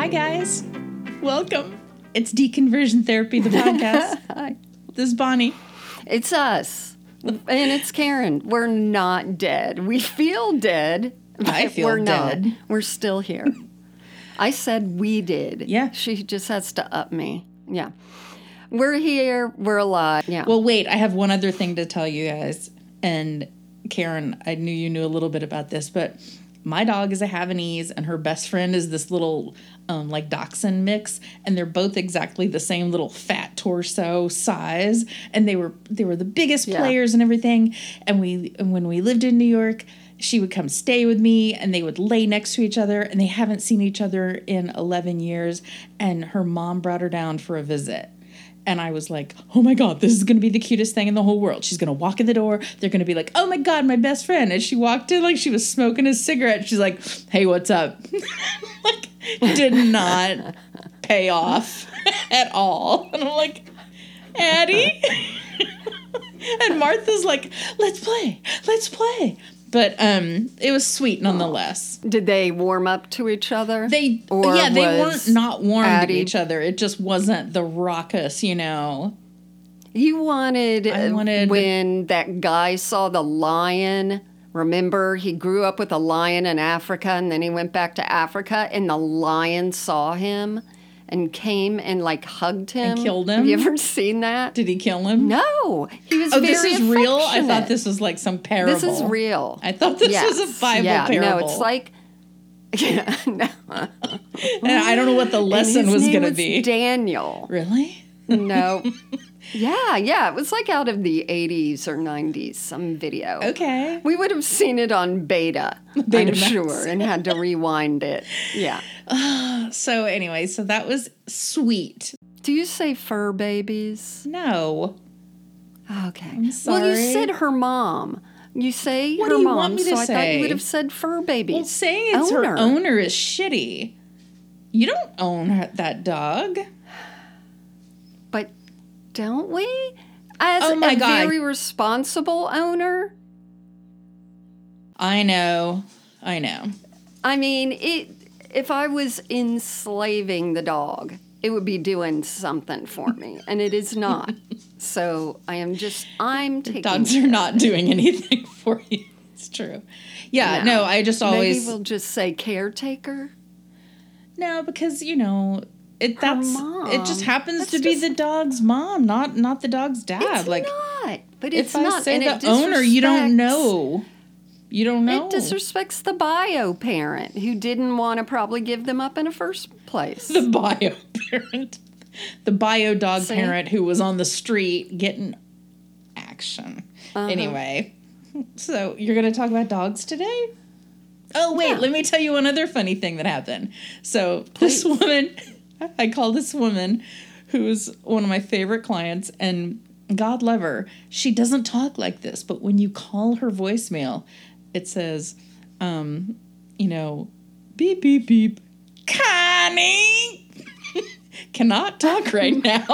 Hi, guys. Welcome. It's Deconversion Therapy, the podcast. Hi. this is Bonnie. It's us. And it's Karen. We're not dead. We feel dead. I feel we're dead. Not. We're still here. I said we did. Yeah. She just has to up me. Yeah. We're here. We're alive. Yeah. Well, wait, I have one other thing to tell you guys. And Karen, I knew you knew a little bit about this, but my dog is a Havanese and her best friend is this little um, like dachshund mix and they're both exactly the same little fat torso size and they were they were the biggest Yeah. players and everything and we and when we lived in New York she would come stay with me and they would lay next to each other and they haven't seen each other in 11 years and her mom brought her down for a visit and I was like, oh my God, this is going to be the cutest thing in the whole world. She's going to walk in the door. They're going to be like, oh my God, my best friend. And she walked in like she was smoking a cigarette. She's like, hey, what's up? like, did not pay off at all. And I'm like, Addie? and Martha's like, let's play, let's play. But um, it was sweet nonetheless. did they warm up to each other? They Or yeah, they weren't not warm Addie- to each other. It just wasn't the raucous, you know. You wanted, I wanted- when that guy saw the lion. Remember, he grew up with a lion in Africa, and then he went back to Africa, and the lion saw him and came and like hugged him. And killed him. Have you ever seen that? Did he kill him? No, he was. Oh, this is real. I thought this was like some parable. This is real. I thought this was a Yes. Bible yeah, parable. No, it's like. Yeah, no. and I don't know what the lesson was going to be. Daniel. really? No. yeah, yeah. It was like out of the 80s or 90s, some video. Okay. We would have seen it on beta, Betamax. I'm sure, and had to rewind it. Yeah. So anyway, so that was sweet. Do you say fur babies? No. Oh, okay. Well, you said her mom. You say What her do you mom, want me to so I thought you would have said fur babies. Well, saying it's Owner. her owner is shitty. You don't own that dog. Don't we? As Oh my a God. very responsible owner, I know. I know. I mean, it. If I was enslaving the dog, it would be doing something for me, and it is not. so I am just. I'm taking. It Dogs are not doing anything for you. It's true. Yeah, no, I just always Maybe we'll just say caretaker. No, because you know it. That's it. Just happens That's to be the dog's mom, not not the dog's dad. It's like not. But it's if I not. say and the it owner, you don't know. You don't know. It disrespects the bio parent who didn't want to probably give them up in the first place. the bio parent, the bio dog See? parent who was on the street getting action. Uh-huh. Anyway, so you're gonna talk about dogs today? Oh wait, Yeah. let me tell you one other funny thing that happened. So this woman, I call this woman, who's one of my favorite clients, and God love her, she doesn't talk like this, but when you call her voicemail, it says, um, you know, beep beep beep, Connie. Cannot talk right now.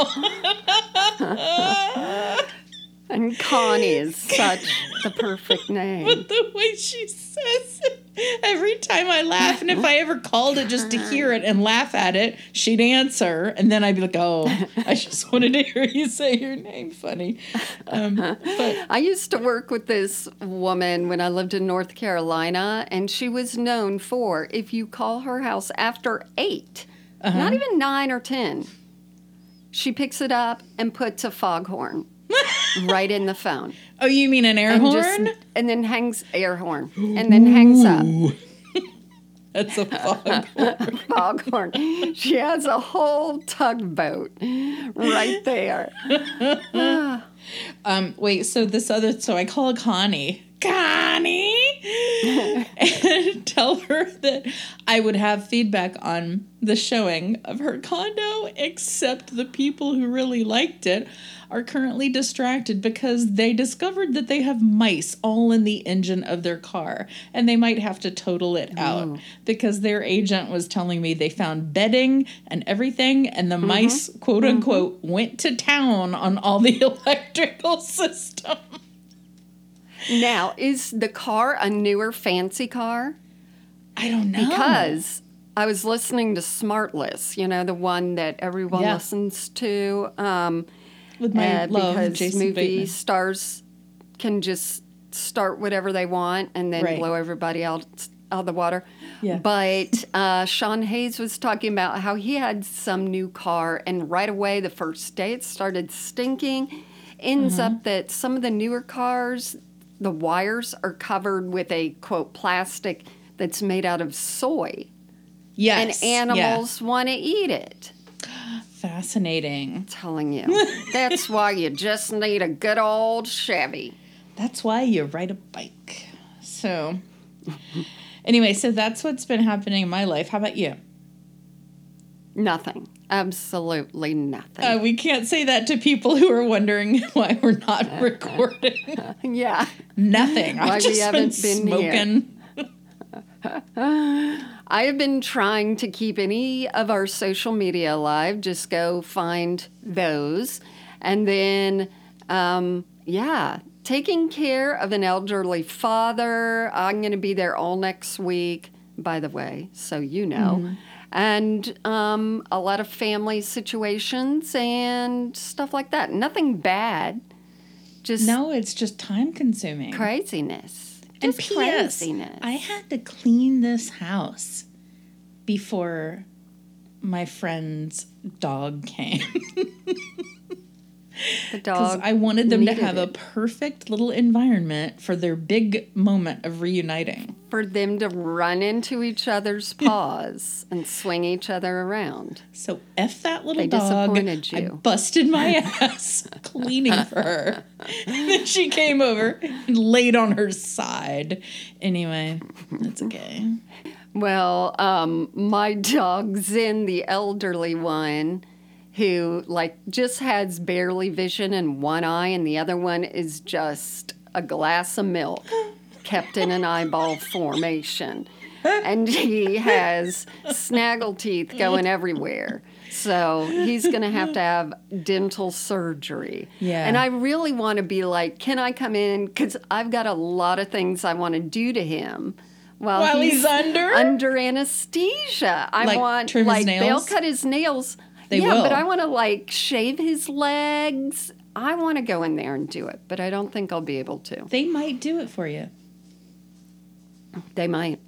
and Connie is such the perfect name. But the way she says it, every time I laugh, and if I ever called it just to hear it and laugh at it, she'd answer, and then I'd be like, "Oh, I just wanted to hear you say your name funny." Um, but I used to work with this woman when I lived in North Carolina, and she was known for if you call her house after 8 Uh-huh. not even nine or ten, she picks it up and puts a foghorn right in the phone. Oh, you mean an air And horn? just and then hangs air horn and then hangs up. That's a fog. Foghorn. She has a whole tugboat right there. Um, wait, so this other, so I call Connie. Connie! Tell her that I would have feedback on the showing of her condo, except the people who really liked it are currently distracted because they discovered that they have mice all in the engine of their car and they might have to total it out oh. because their agent was telling me they found bedding and everything and the mm-hmm. mice quote mm-hmm. unquote went to town on all the electrical system. Now, is the car a newer fancy car? I don't know. Because I was listening to Smartless, you know, the one that everyone Yeah. listens to. Um, With my uh, love, because Jason movie Bateman. stars can just start whatever they want and then Right. blow everybody out, out of the water. Yeah. But uh, Sean Hayes was talking about how he had some new car, and right away, the first day, it started stinking. Ends Mm-hmm. up that some of the newer cars, the wires are covered with a quote plastic that's made out of soy, Yes. and animals want to eat it. Fascinating. telling you. That's why you just need a good old Chevy. That's why you ride a bike. So, anyway, so that's what's been happening in my life. How about you? Nothing. Absolutely nothing. Uh, we can't say that to people who are wondering why we're not recording. yeah. Nothing. Why I've we just haven't been been here. I have been trying to keep any of our social media alive. Just go find those. And then, um, yeah, taking care of an elderly father. I'm going to be there all next week, by the way, so you know. And um, a lot of family situations and stuff like that. Nothing bad, just No, it's just time consuming. craziness. And P.S. I had to clean this house before my friend's dog came. the Because dog. I wanted them to have a perfect little environment for their big moment of reuniting. for them to run into each other's paws and swing each other around. So F that little They dog. disappointed I busted my ass cleaning for her. And then she came over and laid on her side. Anyway, that's okay. Well, um, my dog Zen, the elderly one, who like just has barely vision in one eye, and the other one is just a glass of milk kept in an eyeball formation. And he has snaggle teeth going everywhere. So he's going to have to have dental surgery. Yeah. And I really want to be like, can I come in? Because I've got a lot of things I want to do to him. While, While he's under? under anesthesia. I Like want trim his like they'll cut his nails. They yeah, but. I want to like shave his legs. I want to go in there and do it, but I don't think I'll be able to. They might do it for you. They might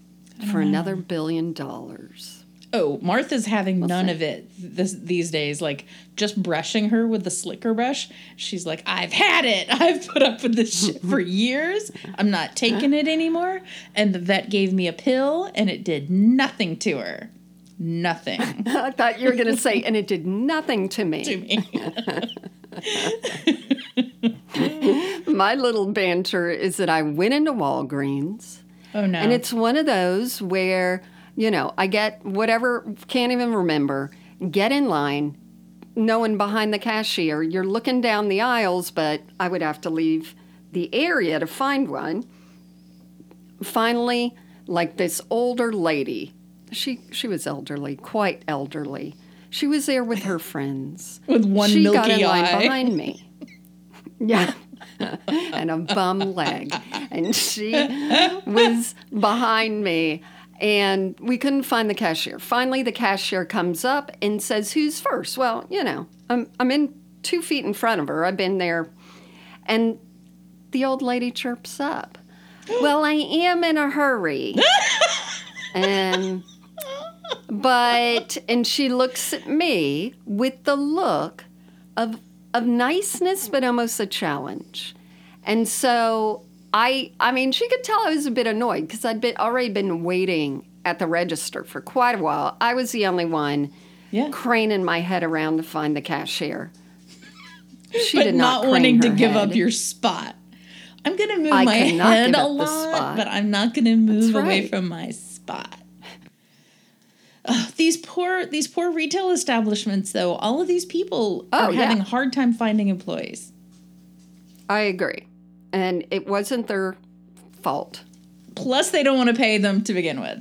for another billion dollars. Oh, Martha's having none see. of it this, these days. Like just brushing her with the slicker brush. She's like, I've had it. I've put up with this shit for years. I'm not taking it anymore. And the vet gave me a pill and it did nothing to her. Nothing I thought you were going to say, and it did nothing to me. to me. My little banter is that I went into Walgreens. Oh no. And it's one of those where, you know, I get whatever, can't even remember, get in line, no one behind the cashier. You're looking down the aisles, but I would have to leave the area to find one. Finally, like this older lady, she she was elderly, quite elderly. She was there with her friends. with one she milky got in line eye. behind me. Yeah. and a bum leg. And she was behind me. And we couldn't find the cashier. Finally, the cashier comes up and says, Who's first? Well, you know, I'm, I'm in two feet in front of her. I've been there. And the old lady chirps up, Well, I am in a hurry. and but and she looks at me with the look of of niceness but almost a challenge and so i i mean she could tell i was a bit annoyed because i'd been already been waiting at the register for quite a while i was the only one Yeah. craning my head around to find the cashier she but did not, not, wanting to give head. up your spot. I'm gonna move I my head a lot, but I'm not gonna move That's away from my spot. Ugh, these poor these poor retail establishments though, all of these people Oh, are yeah. having a hard time finding employees. i agree and it wasn't their fault Plus they don't want to pay them to begin with.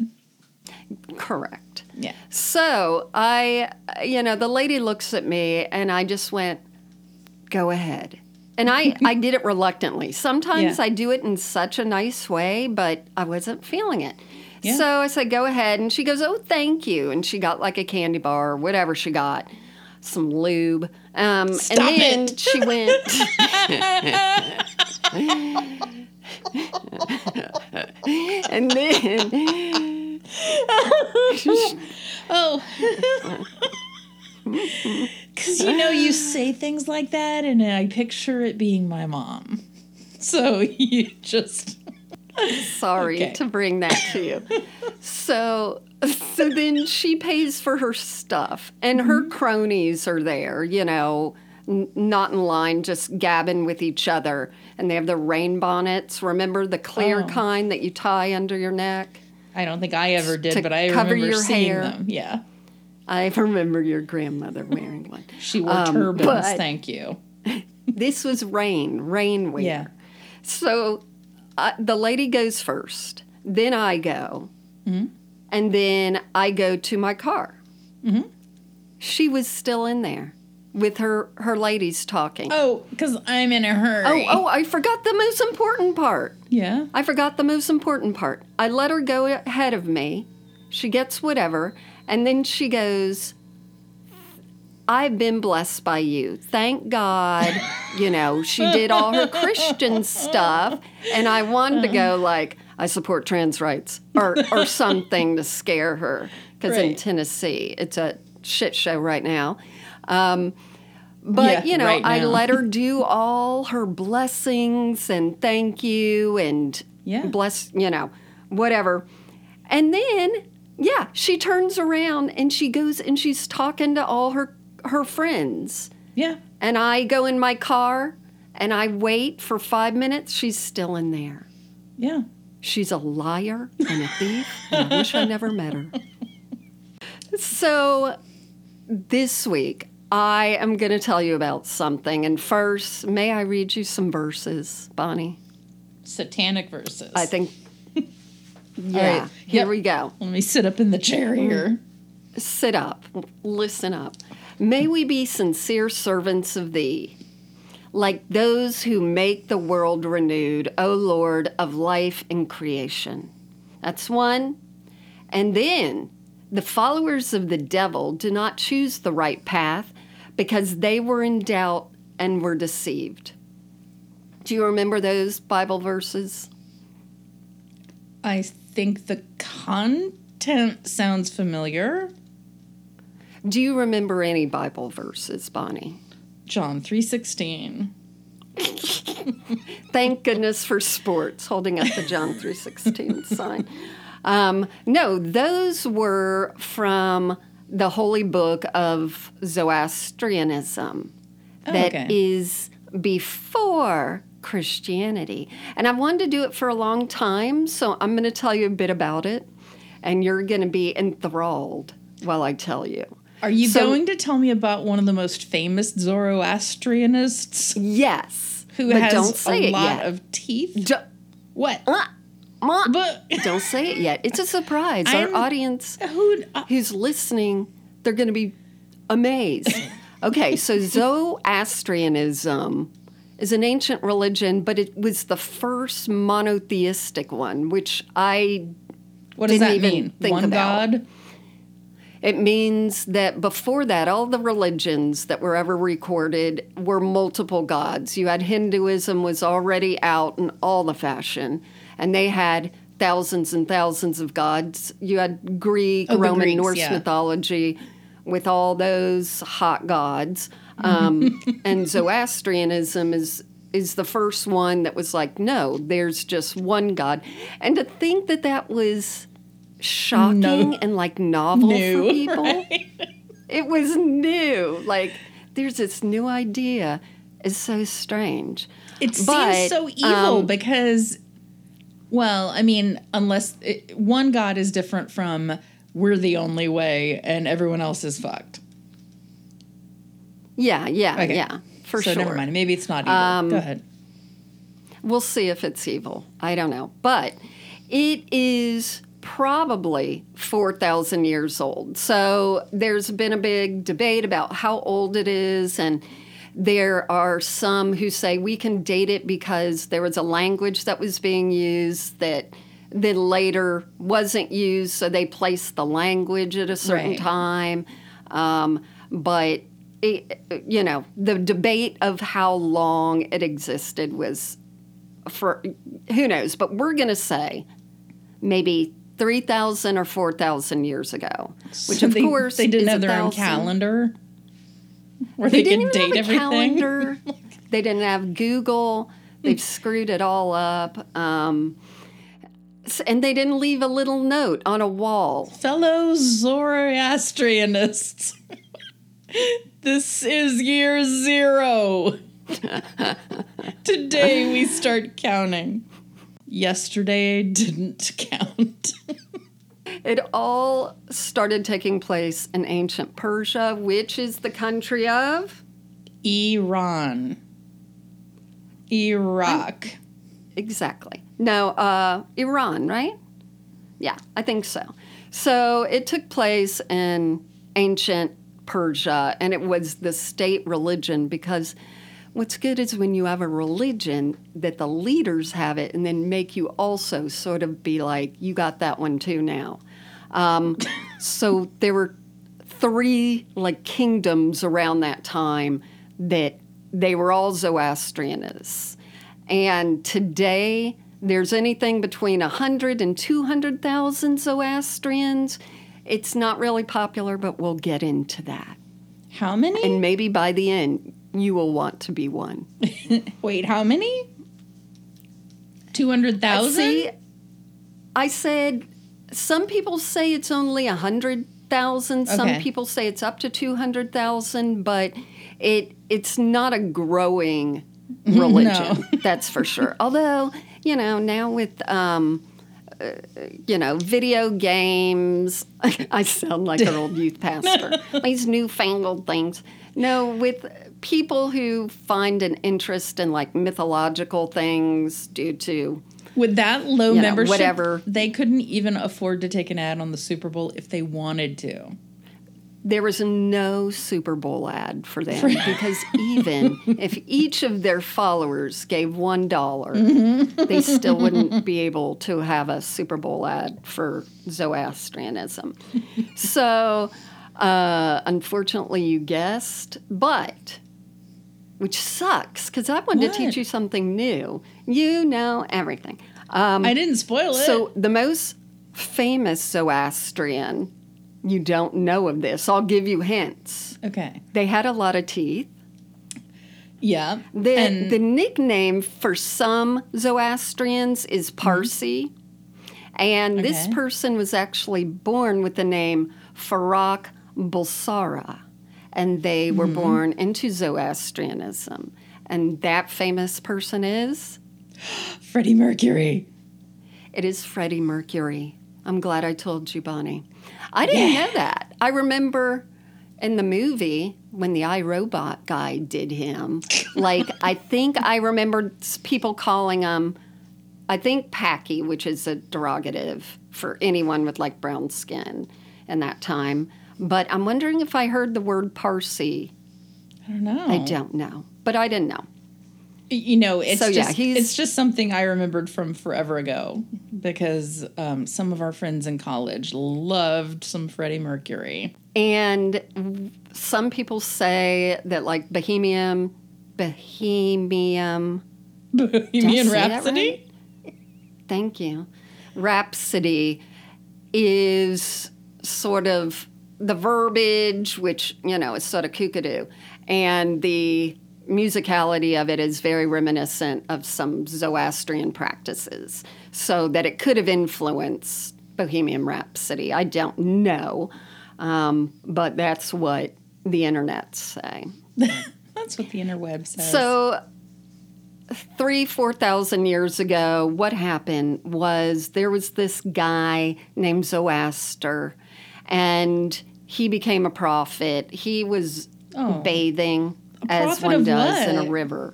correct Yeah. So I, you know, the lady looks at me and I just went, go ahead. And I, I did it reluctantly. Sometimes Yeah. I do it in such a nice way, but I wasn't feeling it. Yeah. So I said, go ahead. And she goes, oh, thank you. And she got like a candy bar or whatever she got, some lube. Um, Stop and then it. she went. and then Oh. Because you know, you say things like that, and I picture it being my mom. So you just. sorry Okay. to bring that to you. So so then she pays for her stuff and her Mm-hmm. cronies are there, you know, n- not in line just gabbing with each other and they have the rain bonnets, remember the clear Oh. kind that you tie under your neck? I don't think I ever did, but I cover remember your seeing hair. them. Yeah. I remember your grandmother wearing one. She wore Um, turbans. Thank you. This was rain, rain wear. Yeah. So uh, the lady goes first, then I go, Mm-hmm. and then I go to my car. Mm-hmm. She was still in there with her her ladies talking. Oh, because I'm in a hurry. oh, hurry. oh, I forgot the most important part. Yeah. I forgot the most important part. I let her go ahead of me. She gets whatever, and then she goes, I've been blessed by you. Thank God. You know, she did all her Christian stuff, and I wanted to go like, I support trans rights or, or something to scare her. Because in Tennessee, it's a shit show right now. Um, but, Yeah, you know, right I let her do all her blessings and thank you and Yeah. bless, you know, whatever. And then, yeah, she turns around and she goes and she's talking to all her her friends. Yeah. And I go in my car and I wait for 5 minutes, she's still in there. Yeah. She's a liar and a thief. and I wish I never met her. So, this week, I am going to tell you about something. And first, may I read you some verses, Bonnie? Satanic verses. I think. Yeah, right. here Yep. we go. Let me sit up in the chair mm-hmm. here. Sit up, listen up. May we be sincere servants of thee, like those who make the world renewed, O Lord of life and creation. That's one. And then the followers of the devil do not choose the right path because they were in doubt and were deceived. Do you remember those Bible verses? I think the content sounds familiar. Do you remember any Bible verses, Bonnie? John 3:16. Thank goodness for sports, holding up the John 316 sign. Um, no, those were from the holy book of Zoroastrianism that is Okay. before Christianity. And I've wanted to do it for a long time, so I'm going to tell you a bit about it, and you're going to be enthralled while I tell you. Are you So- going to tell me about one of the most famous Zoroastrianists Yes, who but has don't say a lot yet. of teeth? What? Ma- But Don't say it yet. It's a surprise. Our I'm- audience who? uh, who's listening, they're going to be amazed. Okay, so Zoroastrianism is an ancient religion, but it was the first monotheistic one, which I What does that mean? think One about. God? It means that before that, all the religions that were ever recorded were multiple gods. You had Hinduism was already out in all the fashion, and they had thousands and thousands of gods. You had Greek, Oh, Roman, Greeks, Norse yeah. mythology with all those hot gods. Um, and Zoroastrianism is is the first one that was like, no, there's just one God. And to think that that was shocking No. and like novel New, for people. right? It was new. Like there's this new idea. It's so strange. It But, seems so evil um, because, well, I mean, unless it, one God is different from we're the only way and everyone else is fucked. Yeah, yeah, Okay. yeah. For so sure. never mind. Maybe it's not evil. Um, Go ahead. We'll see if it's evil. I don't know. But it is probably 4,000 years old. So there's been a big debate about how old it is. And there are some who say we can date it because there was a language that was being used that then later wasn't used, so they placed the language at a certain Right. time. Um, but it, you know, the debate of how long it existed was for who knows. But we're going to say maybe three thousand or four thousand years ago, which So of they, course they didn't have a their own calendar where They, they, didn't could even date have a everything. calendar. they didn't have Google. They've screwed it all up. Um, and they didn't leave a little note on a wall. Fellow Zoroastrianists, this is year zero. Today we start counting. Yesterday didn't count. It all started taking place in ancient Persia, which is the country of Iran. Iraq. exactly no uh, Iran, right? Yeah, I think so. So it took place in ancient Persia, and it was the state religion because. What's good is when you have a religion that the leaders have it and then make you also sort of be like, you got that one too now. Um, so there were three like kingdoms around that time that they were all Zoroastrianists. And today there's anything between 100 and 200,000 Zoroastrians. It's not really popular, but we'll get into that. How many? And maybe by the end, you will want to be one. Wait, how many? 200,000? See, I said some people say it's only a hundred thousand. Some people say it's up to two hundred thousand, but it it's not a growing religion. That's for sure. Although you know now with. Um, uh, you know, video games. I sound like an old youth pastor. These newfangled things. No, with people who find an interest in like mythological things due to With that low you know, membership, whatever. they couldn't even afford to take an ad on the Super Bowl if they wanted to. there was no Super Bowl ad for them because even if each of their followers gave one they still wouldn't be able to have a Super Bowl ad for Zoroastrianism. so, uh, unfortunately, you guessed, but which sucks because I wanted to teach you something new. You know everything. Um, I didn't spoil it. so the most famous Zoroastrian, you don't know of this. I'll give you hints. okay. They had a lot of teeth. Yeah. The, and the nickname for some Zoroastrians is Parsi. And this person was actually born with the name Farrokh Bulsara. And they were mm-hmm. born into Zoroastrianism. And that famous person is? Freddie Mercury. It is Freddie Mercury. I'm glad I told you, Bonnie. I didn't Yeah. know that. I remember in the movie when the iRobot guy did him. Like, I think I remember people calling him, I think Packy, which is a derogative for anyone with like brown skin in that time. But I'm wondering if I heard the word Parsi. I don't know. I don't know. But I didn't know. You know, it's So, yeah, just he's- it's just something I remembered from forever ago because um, some of our friends in college loved some Freddie Mercury. And some people say that like Bohemian, Bohemian, Bohemian Rhapsody. thank you, Rhapsody is sort of the verbiage, which, you know, is sort of kookadoo, and the musicality of it is very reminiscent of some Zoroastrian practices, so that it could have influenced Bohemian Rhapsody. I don't know, um, but that's what the internet say. That's what the interweb says. So, three, 4,000 years ago, what happened was there was this guy named Zoroaster, and he became a prophet. He was Oh. bathing as one does in a river.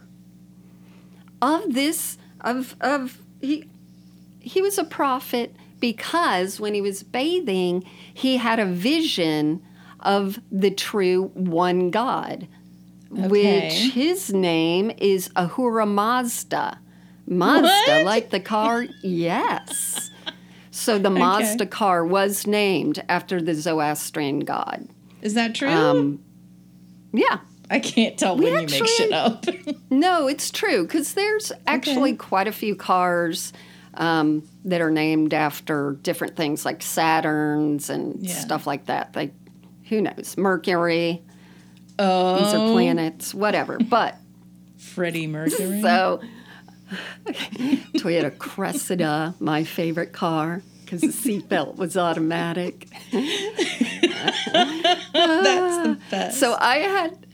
Of this, of, of, he, he was a prophet because when he was bathing, he had a vision of the true one God Okay. which his name is Ahura Mazda. Mazda, What? like the car, yes. So the Mazda car was named after the Zoroastrian god. Is that true? Um, yeah. I can't tell when you make shit up. No, it's true because there's actually quite a few cars um, that are named after different things like Saturns and Yeah. stuff like that. Like, who knows? Mercury. oh, These are planets, whatever. But Freddie Mercury. so, Toyota Cressida, my favorite car, because the seatbelt was automatic. That's the best. So I had,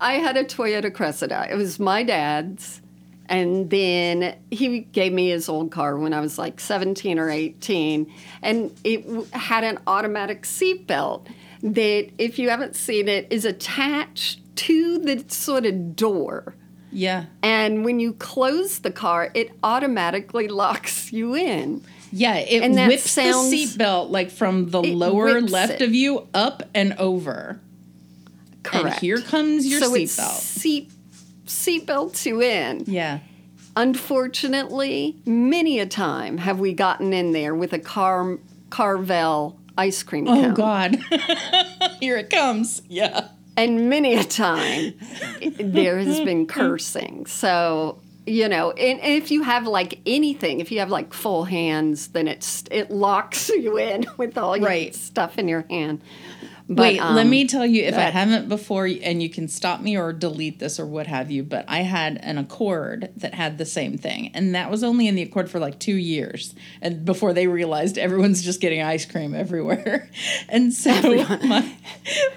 I had a Toyota Cressida. It was my dad's, and then he gave me his old car when I was like seventeen or eighteen, and it w- had an automatic seatbelt that, if you haven't seen it, is attached to the sort of door. Yeah, And when you close the car, it automatically locks you in. yeah, it And whips sounds- the seatbelt like from the lower left it. of you up and over. Correct. And here comes your so it seatbelt. seat seatbelts you in. Yeah. Unfortunately, many a time have we gotten in there with a Car Carvel ice cream Oh cone. God. here it comes. Yeah. And many a time there has been cursing. So, you know, and, and if you have like anything, if you have like full hands, then it's it locks you in with all your Right. stuff in your hand. But, Wait, let um, me tell you if I haven't before, and you can stop me or delete this or what have you. But I had an Accord that had the same thing, and that was only in the Accord for like two years, and before they realized everyone's just getting ice cream everywhere. And so my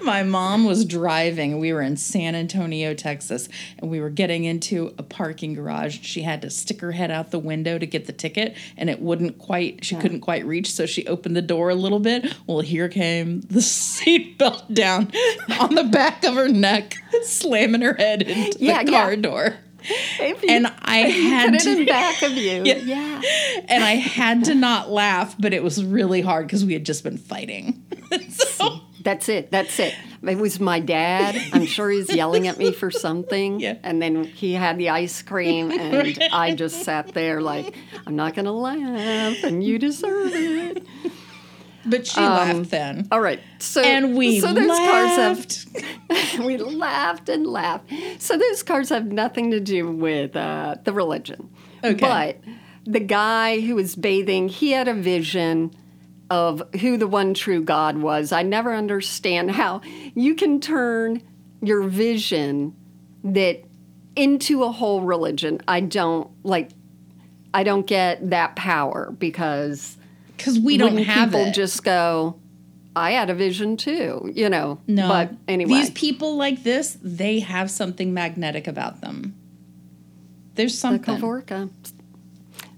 my mom was driving. We were in San Antonio, Texas, and we were getting into a parking garage. She had to stick her head out the window to get the ticket, and it wouldn't quite. She couldn't quite reach, so she opened the door a little bit. Well, here came the seatbelt down on the back of her neck, slamming her head into Yeah, the yeah. car door. You And I had put it in to, back of you. Yeah. yeah. and I had to not laugh, but it was really hard because we had just been fighting. so That's it. That's it. It was my dad. I'm sure he's yelling at me for something. Yeah. And then he had the ice cream, and I just sat there like, I'm not going to laugh, and you deserve it. But she laughed then. All right. So And we so those laughed. cars have we laughed and laughed. So those cars have nothing to do with uh, the religion. Okay. But the guy who was bathing, he had a vision of who the one true God was. I never understand how you can turn your vision that into a whole religion. I don't like I don't get that power because Because we don't wouldn't have people it. just go i had a vision too you know no. but anyway These people like this, they have something magnetic about them. There's the something. Kavorka.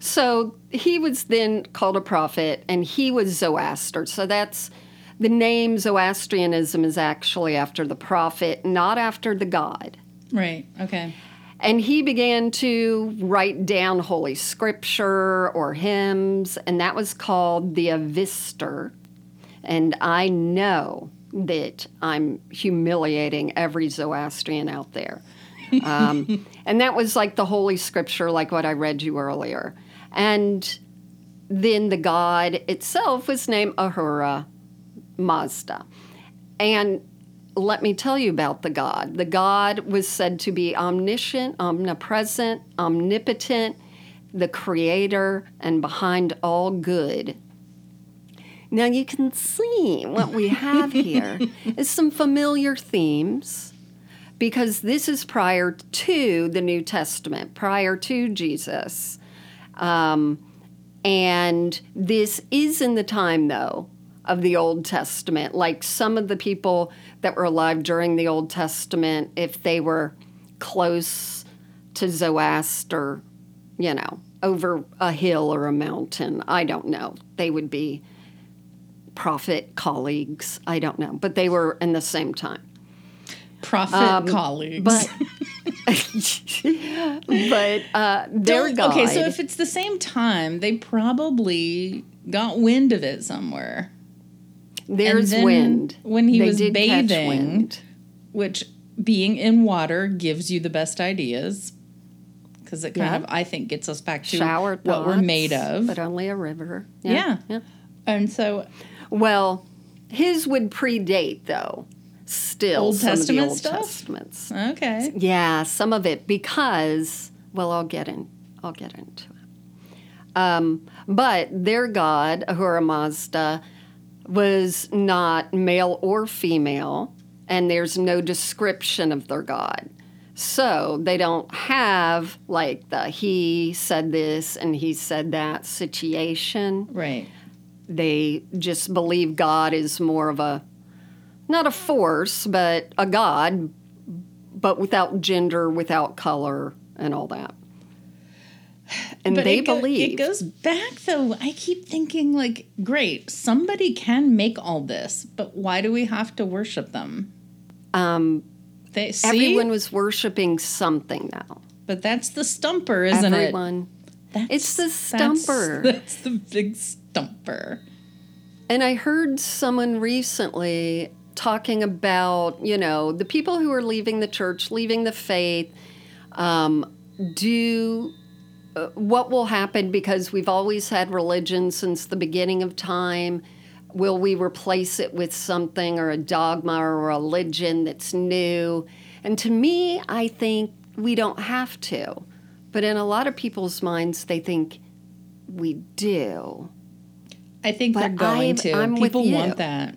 so he was then called a prophet and he was zoroaster so that's the name zoroastrianism is actually after the prophet not after the god Right. Okay. And he began to write down Holy Scripture or hymns, and that was called the Avister. And I know that I'm humiliating every Zoroastrian out there. Um, and that was like the Holy Scripture, like what I read you earlier. And then the god itself was named Ahura Mazda. And let me tell you about the God. The God was said to be omniscient, omnipresent, omnipotent, the creator, and behind all good. Now you can see what we have here is some familiar themes because this is prior to the New Testament, prior to Jesus. Um, and this is in the time, though, of the Old Testament. Like some of the people that were alive during the Old Testament, if they were close to Zoroaster, you know, over a hill or a mountain, I don't know, they would be prophet colleagues. I don't know, but they were in the same time. Prophet colleagues. Um, But but uh, their God. okay, so if it's the same time, they probably got wind of it somewhere. There's wind. when he They was bathing- which being in water gives you the best ideas because it kind Yeah. of I think gets us back to Shower what we're made of. but only a river. Yeah. yeah. and so Well, his would predate though. Still, Old some of the Testament Old stuff? Testaments. okay, Yeah, some of it because well, I'll get in. I'll get into it. Um, but their god Ahura Mazda was not male or female, and there's no description of their god. So they don't have like the he said this and he said that situation right. they just believe God is more of a not a force, but a God, but without gender, without color, and all that. And But they it go- believe it goes back though. I keep thinking like, great, somebody can make all this, but why do we have to worship them? um, They see, everyone was worshiping something now. but that's the stumper, isn't everyone. it? That's, It's the stumper. That's, the big stumper. And I heard someone recently talking about, you know, the people who are leaving the church, leaving the faith, um, do Uh, what will happen because we've always had religion since the beginning of time. Will we replace it with something or a dogma or a religion that's new? And to me, I think we don't have to. But in a lot of people's minds, they think we do. I think they're going I've- to. I'm people want that.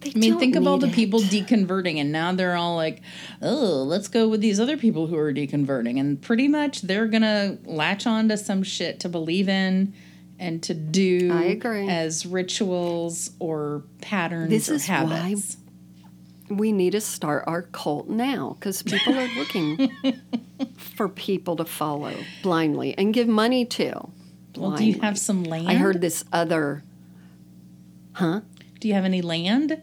They I mean, think of all the it. people deconverting, and now they're all like, "Oh, let's go with these other people who are deconverting," and pretty much they're gonna latch on to some shit to believe in and to do I agree. as rituals or patterns This or is why habits. We need to start our cult now because people are looking for people to follow blindly and give money to. Well, do you have some land? I heard this other. Huh? Do you have any land?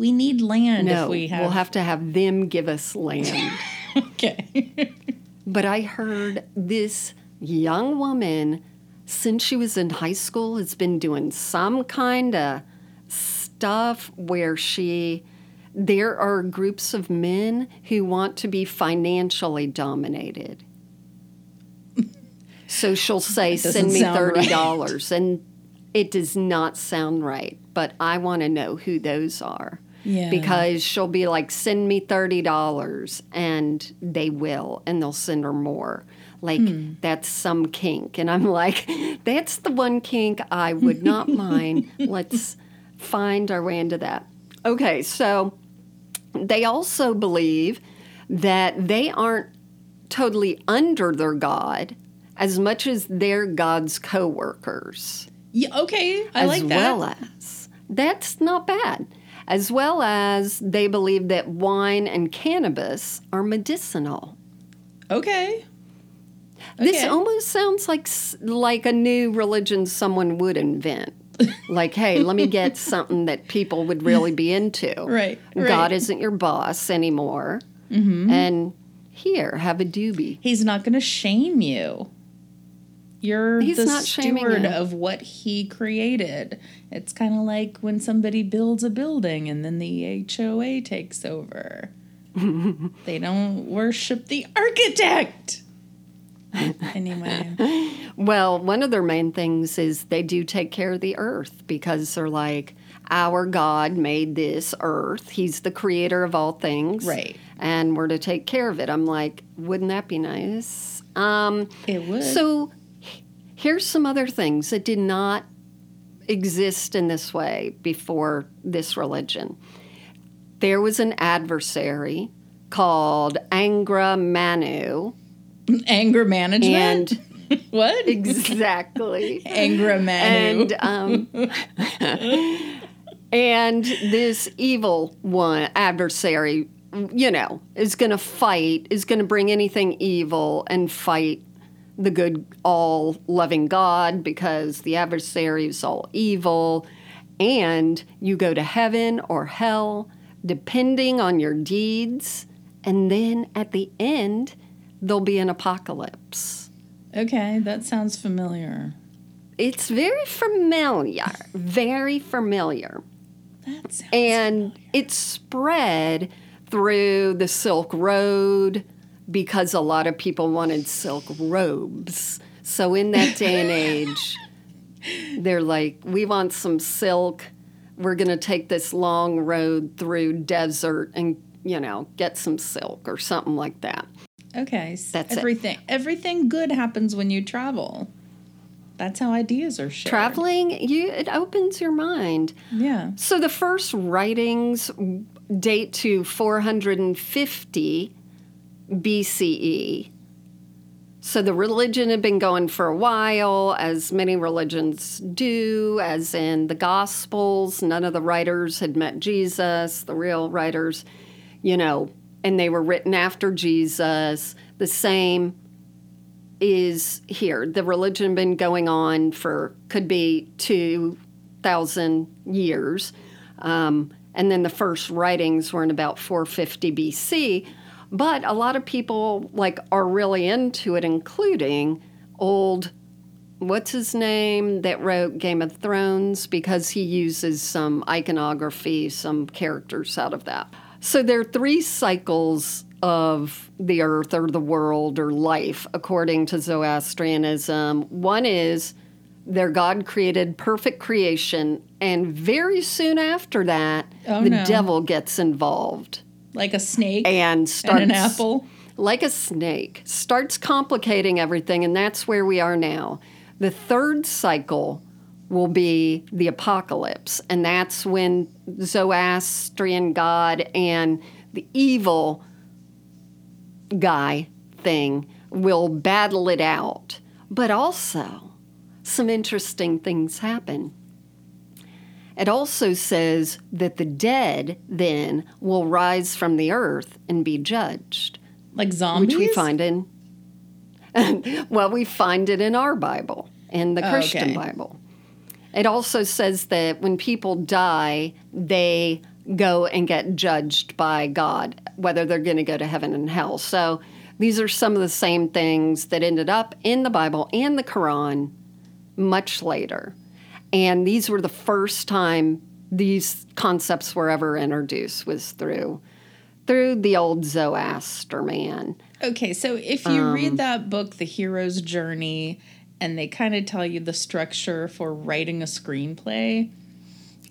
We need land No, if we have. we'll have to have them give us land. okay. but I heard this young woman, since she was in high school, has been doing some kind of stuff where she. There are groups of men who want to be financially dominated. So she'll say, "Send me thirty dollars," and it does not sound right. But I want to know who those are yeah. because she'll be like, send me $30, and they will, and they'll send her more. Like, Hmm. that's some kink. And I'm like, that's the one kink I would not mind. Let's find our way into that. Okay, so they also believe that they aren't totally under their God as much as they're God's co workers yeah, okay. I as like that. well as that's not bad as well as they believe that wine and cannabis are medicinal. Okay. this Okay. almost sounds like like a new religion someone would invent. Like hey let me get something that people would really be into. Right, god isn't your boss anymore. Mm-hmm. And here have a doobie. He's not going to shame you. You're He's the not steward of what he created. It's kind of like when somebody builds a building and then the HOA takes over. they don't worship the architect. anyway, Well, one of their main things is they do take care of the earth because they're like, our God made this earth. He's the creator of all things. Right. And we're to take care of it. I'm like, wouldn't that be nice? Um, it would. so here's some other things that did not exist in this way before this religion. There was an adversary called Angra Manu. anger management. And what? exactly. Anger Manu. and um, and this evil one adversary, you know, is going to fight, is going to bring anything evil and fight the good, all loving God because the adversary is all evil, and you go to heaven or hell depending on your deeds, and then at the end there'll be an apocalypse. okay, that sounds familiar. It's very familiar, very familiar. That sounds And it spread through the Silk Road, because a lot of people wanted silk robes. So in that day and age, they're like, we want some silk. We're going to take this long road through desert and, you know, get some silk or something like that. Okay. That's it. everything. Everything good happens when you travel. That's how ideas are shared. Traveling, you it opens your mind. Yeah. So the first writings date to 450 BCE. So the religion had been going for a while, as many religions do, as in the Gospels. None of the writers had met Jesus, the real writers, you know, and they were written after Jesus. The same is here. The religion had been going on for, could be 2,000 years. Um, and then the first writings were in about 450 BC. But a lot of people like are really into it, including old what's his name that wrote Game of Thrones because he uses some iconography, some characters out of that. So there are three cycles of the earth or the world or life according to Zoroastrianism. One is their God created perfect creation, and very soon after that, Oh, the no. devil gets involved Like a snake and starts and an apple. like a snake, starts complicating everything, and that's where we are now. The third cycle will be the apocalypse, and that's when Zoroastrian God and the evil guy thing will battle it out. But also, some interesting things happen. It also says that the dead then will rise from the earth and be judged Like zombies. which we find in well we find it in our bible in the Oh, christian okay. bible it also says that when people die they go and get judged by god whether they're going to go to heaven and hell so these are some of the same things that ended up in the bible and the quran much later and these were the first time these concepts were ever introduced was through through the old Zoroaster man. Okay, so if you Um, read that book, The Hero's Journey, and they kind of tell you the structure for writing a screenplay,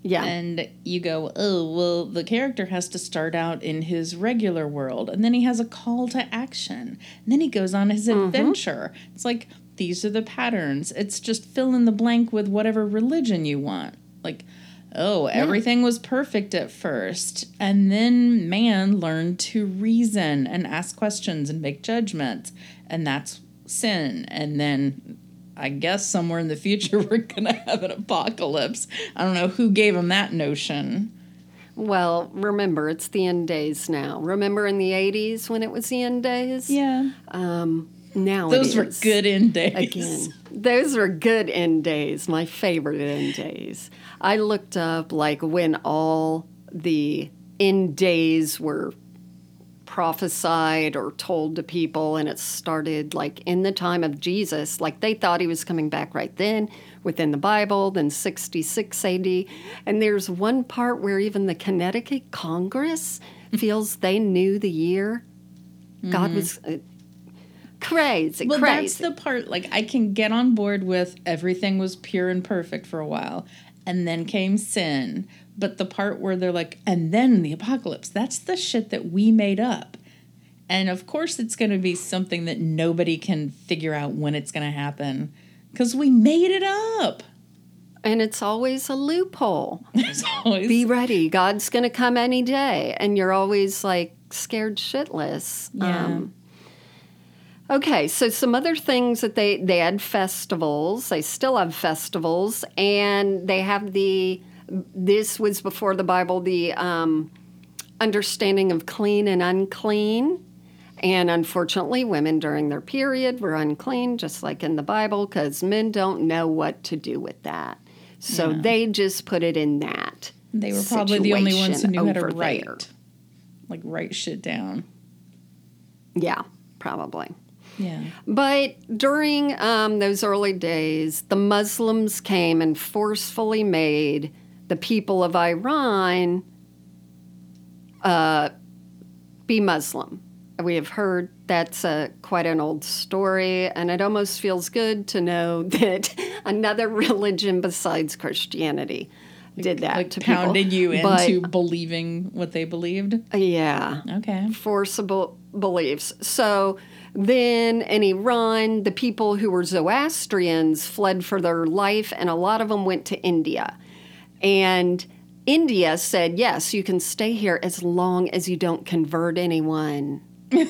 Yeah. and you go, oh, well, the character has to start out in his regular world, and then he has a call to action, and then he goes on his Mm-hmm. adventure. It's like, these are the patterns. It's just fill in the blank with whatever religion you want. Like, oh, everything was perfect at first, and then man learned to reason and ask questions and make judgments, and that's sin. And then I guess somewhere in the future we're gonna have an apocalypse. I don't know who gave him that notion. well, remember, it's the end days now. Remember in the 80s when it was the end days? Yeah, Um, now those were good end days. Again, those were good end days, my favorite end days. I looked up like when all the end days were prophesied or told to people, and it started like in the time of Jesus. Like they thought he was coming back right then within the Bible, then 66 AD. And there's one part where even the Connecticut Congress feels they knew the year. God was uh, crazy, Well, crazy. that's the part. Like I can get on board with everything was pure and perfect for a while, and then came sin. But the part where they're like, and then the apocalypse. That's the shit that we made up. And of course, it's going to be something that nobody can figure out when it's going to happen because we made it up. And it's always a loophole. Always Be ready. God's going to come any day. And you're always like scared shitless. Yeah. Um, okay, so some other things that they, they had festivals. They still have festivals. And they have the, this was before the Bible, the um, understanding of clean and unclean. And unfortunately, women during their period were unclean, just like in the Bible, because men don't know what to do with that. So they just put it in that. They were probably the only ones who knew how to write, there. like write shit down. Yeah, probably. Yeah. But during um, those early days, the Muslims came and forcefully made the people of Iran uh, be Muslim. we have heard that's a, quite an old story, and it almost feels good to know that another religion besides Christianity did that Like to pounded people. you But, into believing what they believed. yeah, Okay. forcible beliefs. So then in Iran, the people who were Zoroastrians fled for their life, and a lot of them went to India. And India said, yes, you can stay here as long as you don't convert anyone.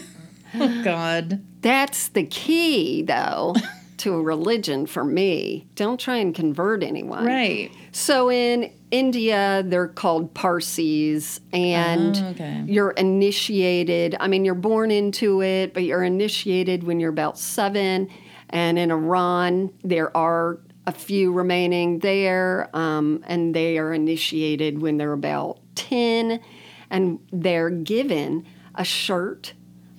Oh God. That's the key, though, to a religion for me. Don't try and convert anyone. Right. So in India, they're called Parsis, and Oh, okay. you're initiated. I mean, you're born into it, but you're initiated when you're about seven. And in Iran, there are a few remaining there, um, and they are initiated when they're about 10. And they're given a shirt,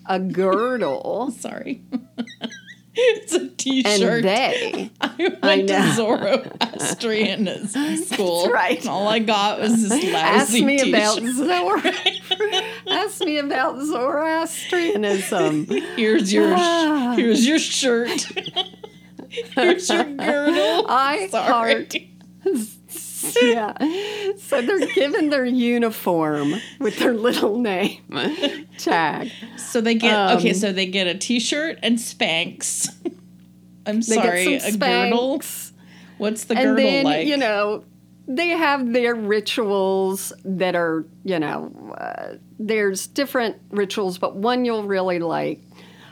a girdle, Sorry. it's a T-shirt. and they. I went I to. Zoroastrian school. That's right. And all I got was this lousy Ask me T-shirt. about Zor. Ask me about Zoroastrianism. Here's your Ah. here's your shirt. here's your girdle. I Sorry. heart. Yeah. So they're given their uniform with their little name tag. So they get okay. Um, So they get a T-shirt and Spanx. I'm sorry, a girdle. What's the And girdle then, like? you know, they have their rituals that are, you know, uh, there's different rituals, but one you'll really like.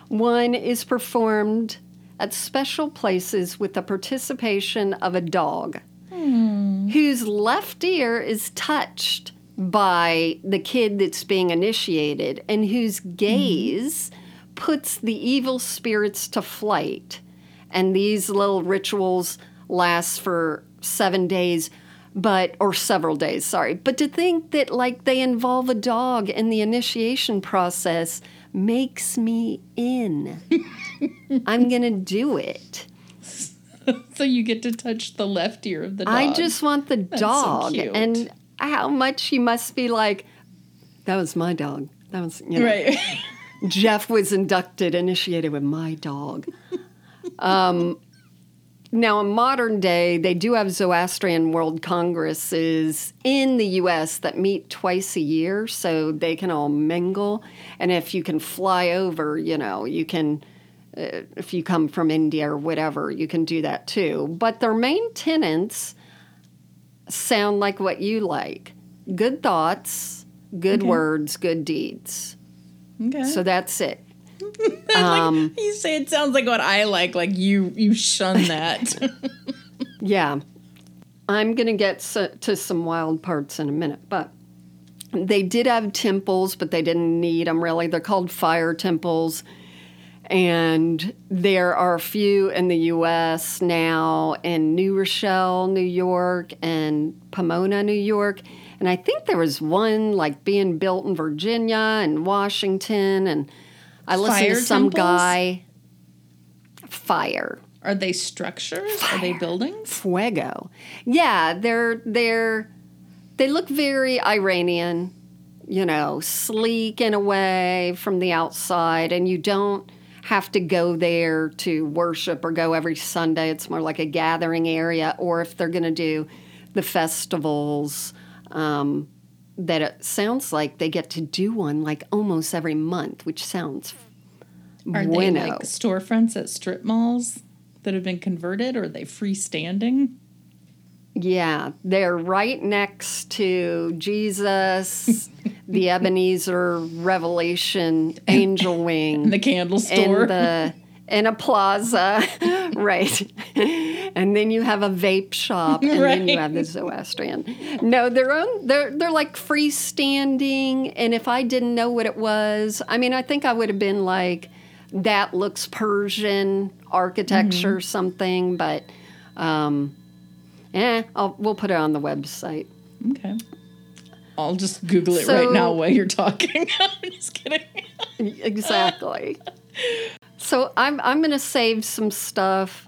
One is performed at special places with the participation of a dog Hmm. whose left ear is touched by the kid that's being initiated and whose hmm. gaze puts the evil spirits to flight. And these little rituals last for seven days, but, or several days, sorry. But to think that, like, they involve a dog in the initiation process makes me in. I'm going to do it. so you get to touch the left ear of the dog. I just want the so dog. cute. and how much he must be like, that was my dog. That was, you know, right. Jeff was inducted, initiated with my dog. Um, now, in modern day, they do have Zoroastrian World Congresses in the U.S. that meet twice a year, so they can all mingle. And if you can fly over, you know, you can, Uh, if you come from India or whatever, you can do that too. But their main tenets sound like what you like good thoughts, good words, good deeds. okay. So that's it. like, um, you say it sounds like what I like. Like you you shun that. Yeah. I'm going to get so, to some wild parts in a minute, but they did have temples, but they didn't need them really. They're called fire temples. And there are a few in the US now in New Rochelle, New York, and Pomona, New York. And I think there was one like being built in Virginia and Washington. And I listened Fire to some temples? guy. Fire. Are they structures? Are they buildings? Fuego. Yeah, they're they're they look very Iranian, you know, sleek in a way from the outside, and you don't have to go there to worship or go every Sunday. It's more like a gathering area, or if they're going to do the festivals, um, that it sounds like they get to do one like almost every month, which sounds Are bueno. they like storefronts at strip malls that have been converted, or are they freestanding? Yeah, they're right next to Jesus, the Ebenezer Revelation Angel Wing, The candle store. in the in a plaza, right? And then you have a vape shop, and then you have the Zoroastrian. No, they're own. They're they're like freestanding. And if I didn't know what it was, I mean, I think I would have been like, that looks Persian architecture, or something. But, um, eh, I'll, we'll put it on the website. okay. I'll just Google it So- right now while you're talking. I'm just kidding. exactly. So I'm I'm going to save some stuff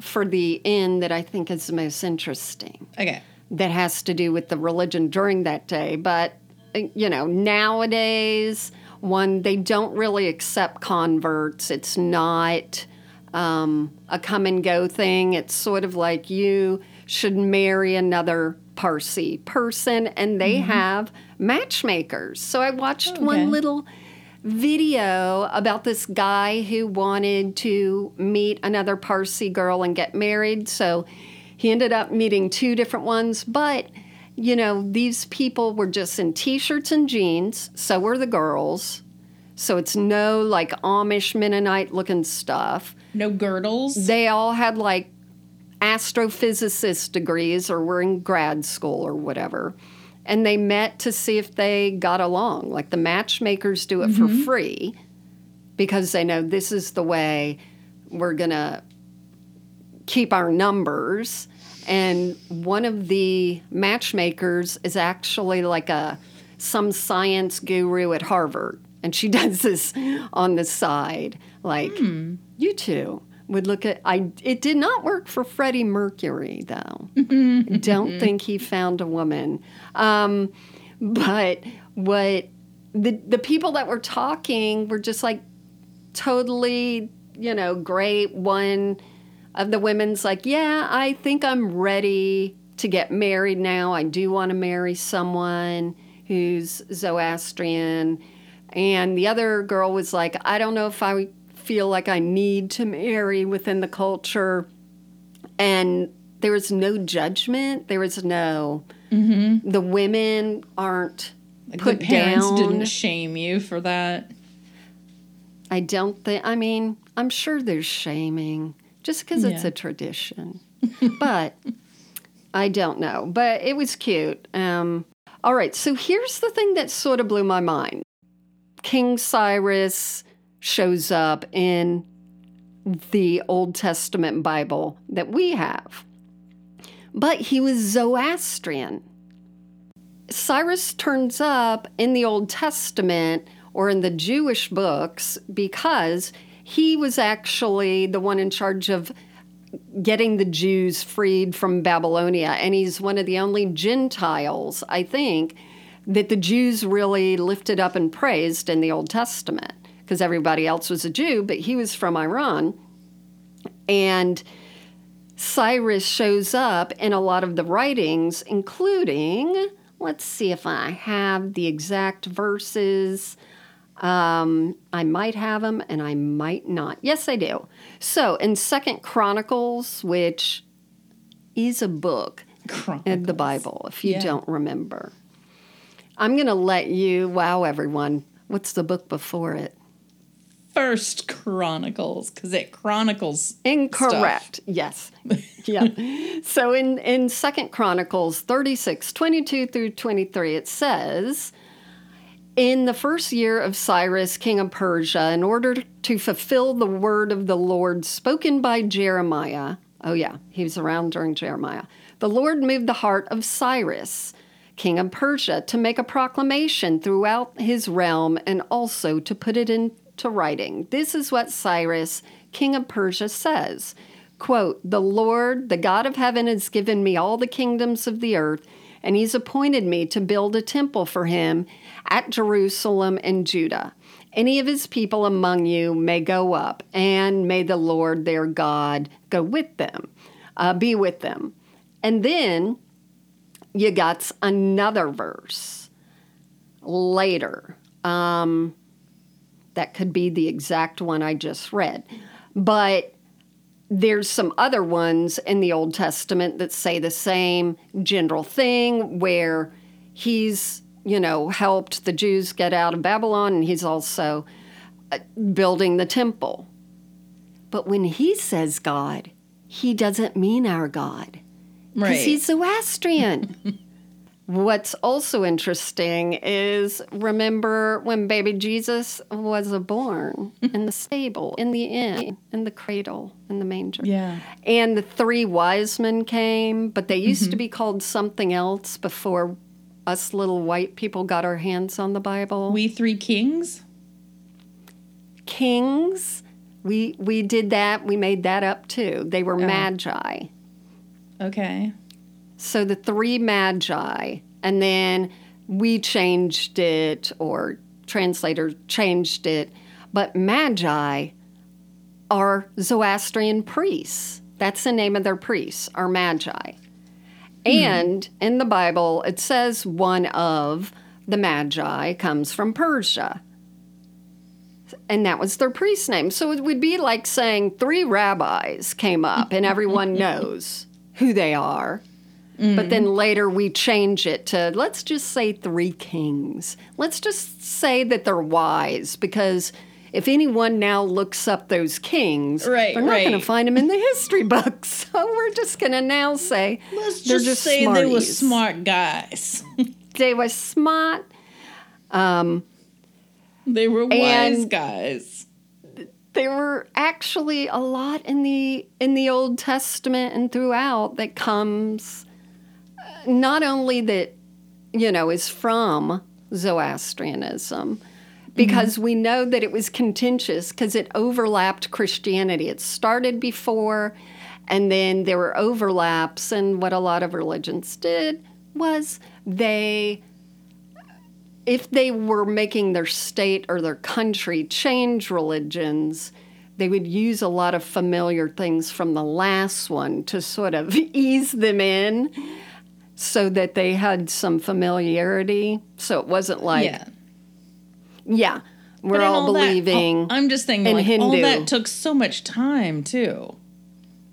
for the end that I think is the most interesting. Okay. That has to do with the religion during that day, but you know, nowadays one, they don't really accept converts. It's not um, a come and go thing. It's sort of like you should marry another Parsi person, and they mm-hmm. have matchmakers. So I watched Okay. one little video about this guy who wanted to meet another Parsi girl and get married. So he ended up meeting two different ones, but you know, these people were just in t shirts and jeans, so were the girls. So it's no like Amish Mennonite looking stuff. No girdles. They all had like astrophysicist degrees or were in grad school or whatever. And they met to see if they got along. Like the matchmakers do it for mm-hmm. free because they know this is the way we're going to keep our numbers. And one of the matchmakers is actually like a some science guru at Harvard. And she does this on the side. Like, hmm. you two would look at I it did not work for Freddie Mercury though. Don't think he found a woman. Um, but what the the people that were talking were just like totally, you know, great. One of the women's like, Yeah, I think I'm ready to get married now. I do want to marry someone who's Zoroastrian. And the other girl was like, I don't know if I feel like I need to marry within the culture. And there was no judgment. There was no, the women aren't Like put the parents down. didn't shame you for that. I don't think, I mean, I'm sure there's shaming just because it's a tradition. but I don't know. But it was cute. Um, all right, so here's the thing that sort of blew my mind King Cyrus shows up in the Old Testament Bible that we have, but he was Zoroastrian. Cyrus turns up in the Old Testament or in the Jewish books because he was actually the one in charge of getting the Jews freed from Babylonia. And he's one of the only Gentiles, I think, that the Jews really lifted up and praised in the Old Testament because everybody else was a Jew, but he was from Iran. And Cyrus shows up in a lot of the writings, including, let's see if I have the exact verses. Um, I might have them and I might not. Yes, I do. So in Second Chronicles, which is a book in the Bible, if you Yeah. don't remember, I'm going to let you, wow, everyone. What's the book before it? First Chronicles, because it chronicles. Incorrect. Yes. yeah. So in, in Second Chronicles 36, 22 through 23, it says, In the first year of Cyrus, king of Persia, in order to fulfill the word of the Lord spoken by Jeremiah, oh yeah, he was around during Jeremiah, the Lord moved the heart of Cyrus, king of Persia, to make a proclamation throughout his realm and also to put it into writing. This is what Cyrus, king of Persia, says. Quote, The Lord, the God of heaven, has given me all the kingdoms of the earth, and he's appointed me to build a temple for him at Jerusalem and Judah. Any of his people among you may go up, and may the Lord their God go with them, uh, be with them. And then you got another verse later. Um, that could be the exact one I just read. But there's some other ones in the Old Testament that say the same general thing where he's, you know, helped the Jews get out of Babylon and he's also uh, building the temple. But when he says God, he doesn't mean our God because Right. he's Zoroastrian. What's also interesting is remember when baby Jesus was born in the stable, in the inn, in the cradle, in the manger. yeah. And the three wise men came, but they used to mm-hmm. be called something else before us little white people got our hands on the Bible. We three kings. Kings, we we did that. We made that up too. They were oh. magi. Okay. So the three magi, and then we changed it or translator changed it. But Magi are Zoroastrian priests. That's the name of their priests, are Magi. Hmm. And in the Bible, it says one of the Magi comes from Persia. And that was their priest name. So it would be like saying three rabbis came up and everyone knows who they are. But then mm. later we change it to let's just say three kings. Let's just say that they're wise because if anyone now looks up those kings, Right, they're not going to find them in the history books. So we're just going to now say Let's they're just, just say they were smart guys. they were smart. Um, they were wise guys. there were actually a lot in the in the Old Testament and throughout that comes not only that you know is from Zoroastrianism because mm-hmm. we know that it was contentious because it overlapped Christianity. It started before and then there were overlaps and what a lot of religions did was they if they were making their state or their country change religions, they would use a lot of familiar things from the last one to sort of ease them in so that they had some familiarity. So it wasn't like, yeah, yeah. we're in all that- oh, believing. I'm just thinking, in like, all that took so much time, too.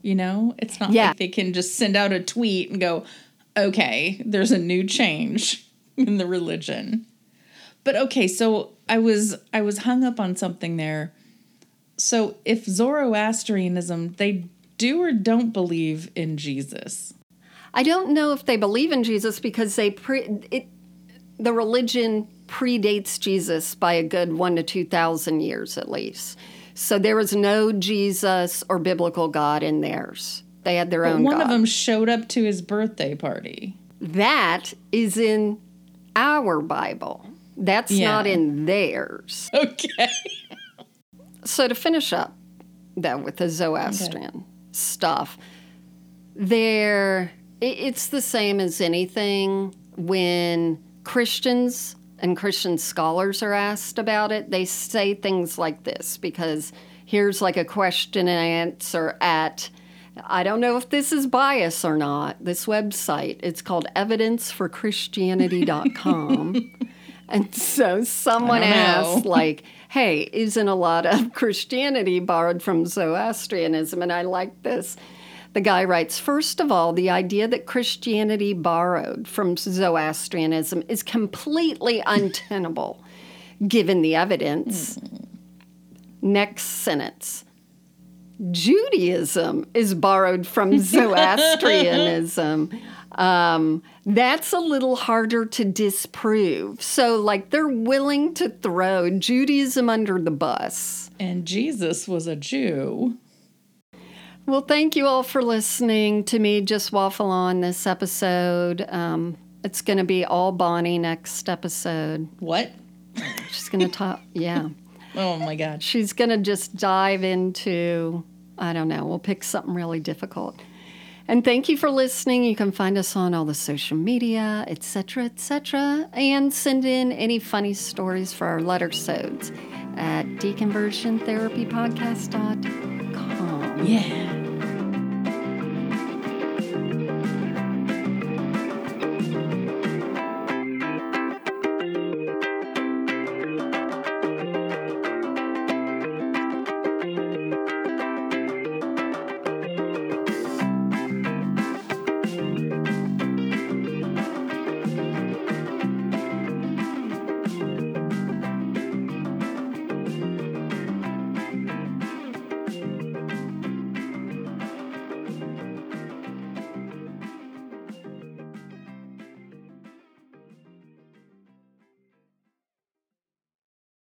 You know, it's not Yeah. like they can just send out a tweet and go, okay, there's a new change in the religion. But okay, so I was I was hung up on something there. So if Zoroastrianism, they do or don't believe in Jesus. I don't know if they believe in Jesus because they pre it the religion predates Jesus by a good one to two thousand years at least. So there was no Jesus or biblical God in theirs. They had their But own one God. of them showed up to his birthday party. that is in our Bible. That's Yeah. not in theirs. Okay. So to finish up, though, with the Zoroastrian stuff, there it's the same as anything. When Christians and Christian scholars are asked about it, they say things like this because here's like a question and answer at. I don't know if this is bias or not. This website, it's called evidenceforchristianity.com. and so someone asked, like, hey, isn't a lot of Christianity borrowed from Zoroastrianism? And I like this. The guy writes, first of all, the idea that Christianity borrowed from Zoroastrianism is completely untenable given the evidence. Next sentence. Judaism is borrowed from Zoroastrianism. Um, that's a little harder to disprove. So, like, they're willing to throw Judaism under the bus. And Jesus was a Jew. Well, thank you all for listening to me just waffle on this episode. Um, it's going to be all Bonnie next episode. What? She's going to talk, yeah. Oh my God. She's going to just dive into, I don't know, we'll pick something really difficult. And thank you for listening. You can find us on all the social media, etc., etc., and send in any funny stories for our letter sodes at deconversiontherapypodcast.com. Yeah.